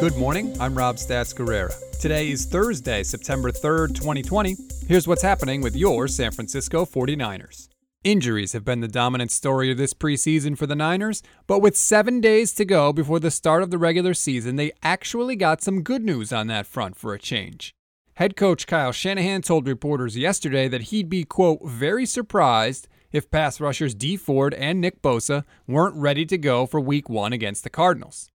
Good morning. I'm Rob Stats Guerrera. Today is Thursday, September 3rd, 2020. Here's what's happening with your San Francisco 49ers. Injuries have been the dominant story of this preseason for the Niners, but with seven days to go before the start of the regular season, they actually got some good news on that front for a change. Head coach Kyle Shanahan told reporters yesterday that he'd be, quote, very surprised if pass rushers Dee Ford and Nick Bosa weren't ready to go for week one against the Cardinals.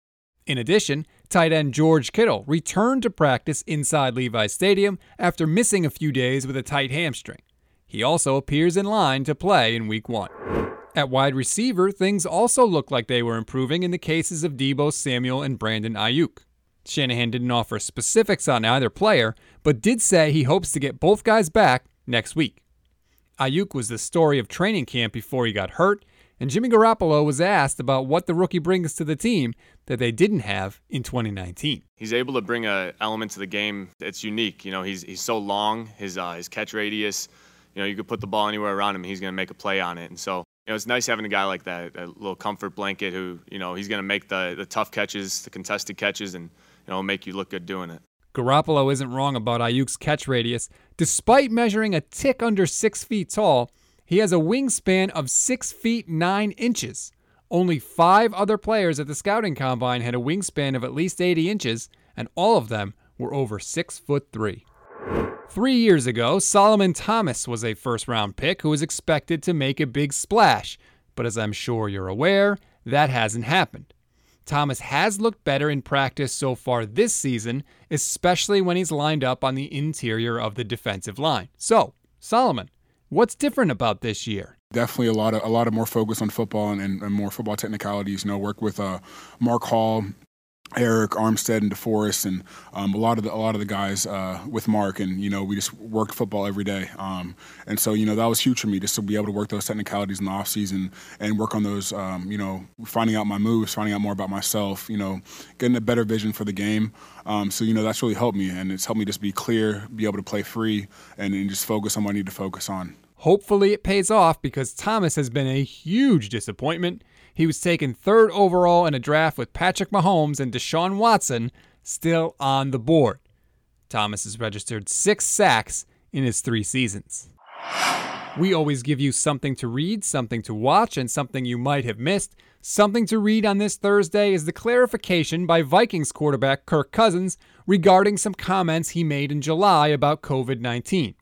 In addition, tight end George Kittle returned to practice inside Levi's Stadium after missing a few days with a tight hamstring. He also appears in line to play in week one. At wide receiver, things also looked like they were improving in the cases of Deebo Samuel and Brandon Aiyuk. Shanahan didn't offer specifics on either player, but did say he hopes to get both guys back next week. Aiyuk was the story of training camp before he got hurt, and Jimmy Garoppolo was asked about what the rookie brings to the team that they didn't have in 2019. He's able to bring a element to the game that's unique. You know, he's he's so long, his uh, his catch radius, you know, you could put the ball anywhere around him, he's going to make a play on it. And so, you know, it's nice having a guy like that, a little comfort blanket who, you know, he's going to make the, the tough catches, the contested catches, and, you know, make you look good doing it. Garoppolo isn't wrong about Aiyuk's catch radius. Despite measuring a tick under six feet tall, he has a wingspan of six feet nine inches. Only five other players at the scouting combine had a wingspan of at least 80 inches, and all of them were over six foot three. Three years ago, Solomon Thomas was a first round pick who was expected to make a big splash, but as I'm sure you're aware, that hasn't happened. Thomas has looked better in practice so far this season, especially when he's lined up on the interior of the defensive line. So, Solomon, what's different about this year? Definitely a lot of a lot of more focus on football and, and, and more football technicalities. You know, work with uh, Mark Hall, Arik Armstead and DeForest and um, a lot of the, a lot of the guys uh, with Mark and you know we just worked football every day um, and so you know that was huge for me just to be able to work those technicalities in the off season and work on those um, you know finding out my moves finding out more about myself you know getting a better vision for the game um, so you know that's really helped me and it's helped me just be clear be able to play free and, and just focus on what I need to focus on. Hopefully it pays off because Thomas has been a huge disappointment he was taken third overall in a draft with Patrick Mahomes and Deshaun Watson still on the board. Thomas has registered six sacks in his three seasons. We always give you something to read, something to watch, and something you might have missed. Something to read on this Thursday is the clarification by Vikings quarterback Kirk Cousins regarding some comments he made in July about COVID 19.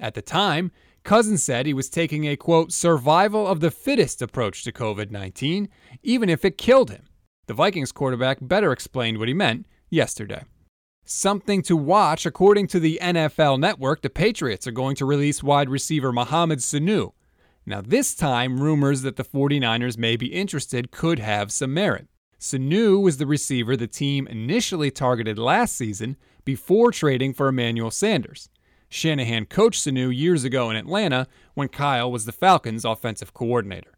At the time, Cousins said he was taking a quote, survival of the fittest approach to COVID 19, even if it killed him. The Vikings quarterback better explained what he meant yesterday. Something to watch according to the NFL network, the Patriots are going to release wide receiver Mohamed Sanu. Now, this time, rumors that the 49ers may be interested could have some merit. Sanu was the receiver the team initially targeted last season before trading for Emmanuel Sanders. Shanahan coached Sanu years ago in Atlanta when Kyle was the Falcons' offensive coordinator.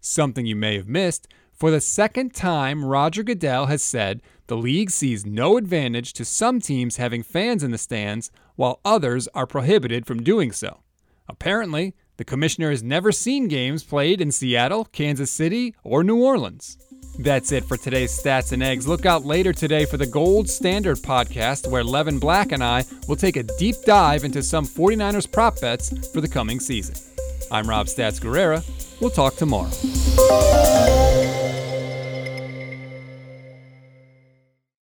Something you may have missed for the second time, Roger Goodell has said the league sees no advantage to some teams having fans in the stands while others are prohibited from doing so. Apparently, the commissioner has never seen games played in Seattle, Kansas City, or New Orleans. That's it for today's Stats and Eggs. Look out later today for the Gold Standard podcast, where Levin Black and I will take a deep dive into some 49ers prop bets for the coming season. I'm Rob Stats Guerrera. We'll talk tomorrow.